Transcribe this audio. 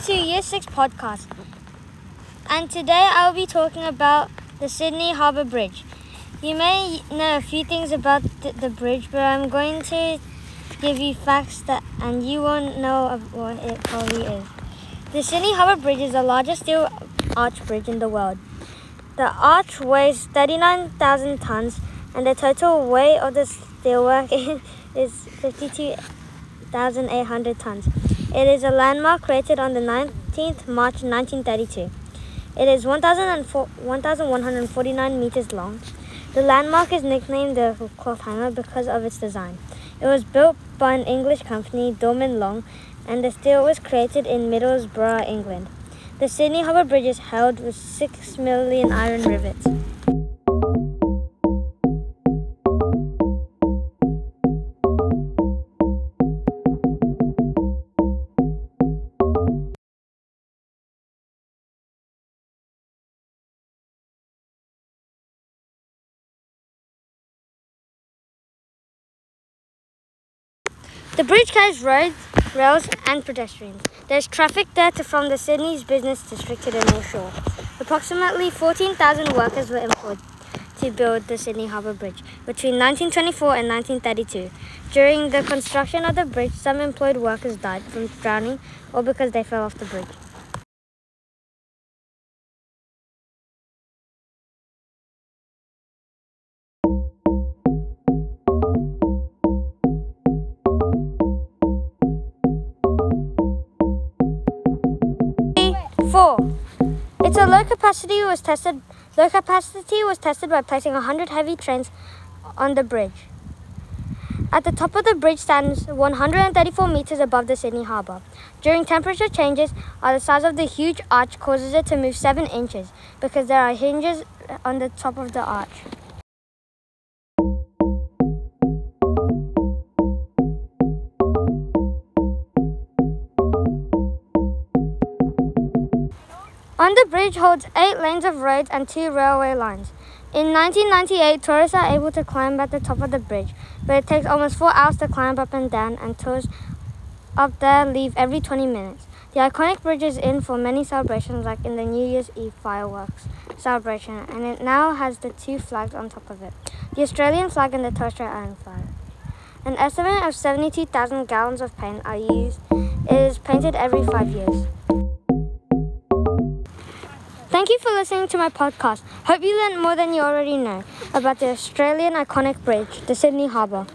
to Year 6 podcast. And today I'll be talking about the Sydney Harbour Bridge. You may know a few things about th- the bridge, but I'm going to give you facts that and you won't know what it probably is. The Sydney Harbour Bridge is the largest steel arch bridge in the world. The arch weighs 39,000 tons and the total weight of the steelwork is 52,800 tons. It is a landmark created on the 19th March 1932. It is 1,149 meters long. The landmark is nicknamed the Cloth Hanger because of its design. It was built by an English company, Dorman Long, and the steel was created in Middlesbrough, England. The Sydney Harbour Bridge is held with 6 million iron rivets. The bridge carries roads, rails, and pedestrians. There's traffic there to from the Sydney's business district to the North Shore. Approximately 14,000 workers were employed to build the Sydney Harbour Bridge between 1924 and 1932. During the construction of the bridge, some employed workers died from drowning or because they fell off the bridge. Four. Its a low capacity was tested. Low capacity was tested by placing 100 heavy trains on the bridge. At the top of the bridge stands 134 meters above the Sydney Harbour. During temperature changes, uh, the size of the huge arch causes it to move 7 inches because there are hinges on the top of the arch. On the bridge holds eight lanes of roads and two railway lines. In 1998, tourists are able to climb at the top of the bridge, but it takes almost four hours to climb up and down, and tours up there leave every 20 minutes. The iconic bridge is in for many celebrations, like in the New Year's Eve fireworks celebration, and it now has the two flags on top of it the Australian flag and the Torres Strait Island flag. An estimate of 72,000 gallons of paint are used. It is painted every five years. Thank you for listening to my podcast. Hope you learned more than you already know about the Australian iconic bridge, the Sydney Harbour.